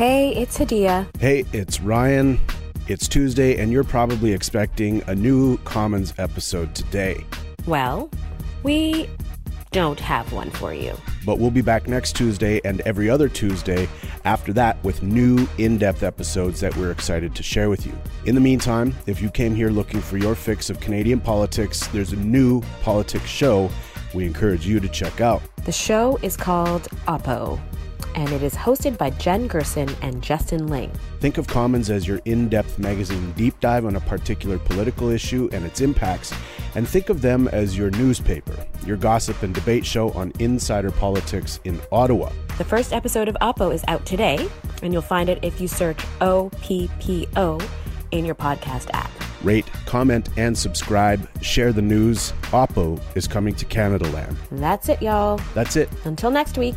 Hey, it's Hadiya. Hey, it's Ryan. It's Tuesday, and you're probably expecting a new Commons episode today. Well, we don't have one for you. But we'll be back next Tuesday and every other Tuesday after that with new in depth episodes that we're excited to share with you. In the meantime, if you came here looking for your fix of Canadian politics, there's a new politics show we encourage you to check out. The show is called Oppo and it is hosted by Jen Gerson and Justin Ling. Think of Commons as your in depth magazine deep dive on a particular political issue and its impacts, and think of them as your newspaper, your gossip and debate show on insider politics in Ottawa. The first episode of Oppo is out today, and you'll find it if you search OPPO in your podcast app. Rate, comment, and subscribe. Share the news. Oppo is coming to Canadaland. That's it, y'all. That's it. Until next week.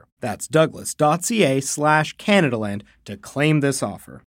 That's douglas.ca slash Canadaland to claim this offer.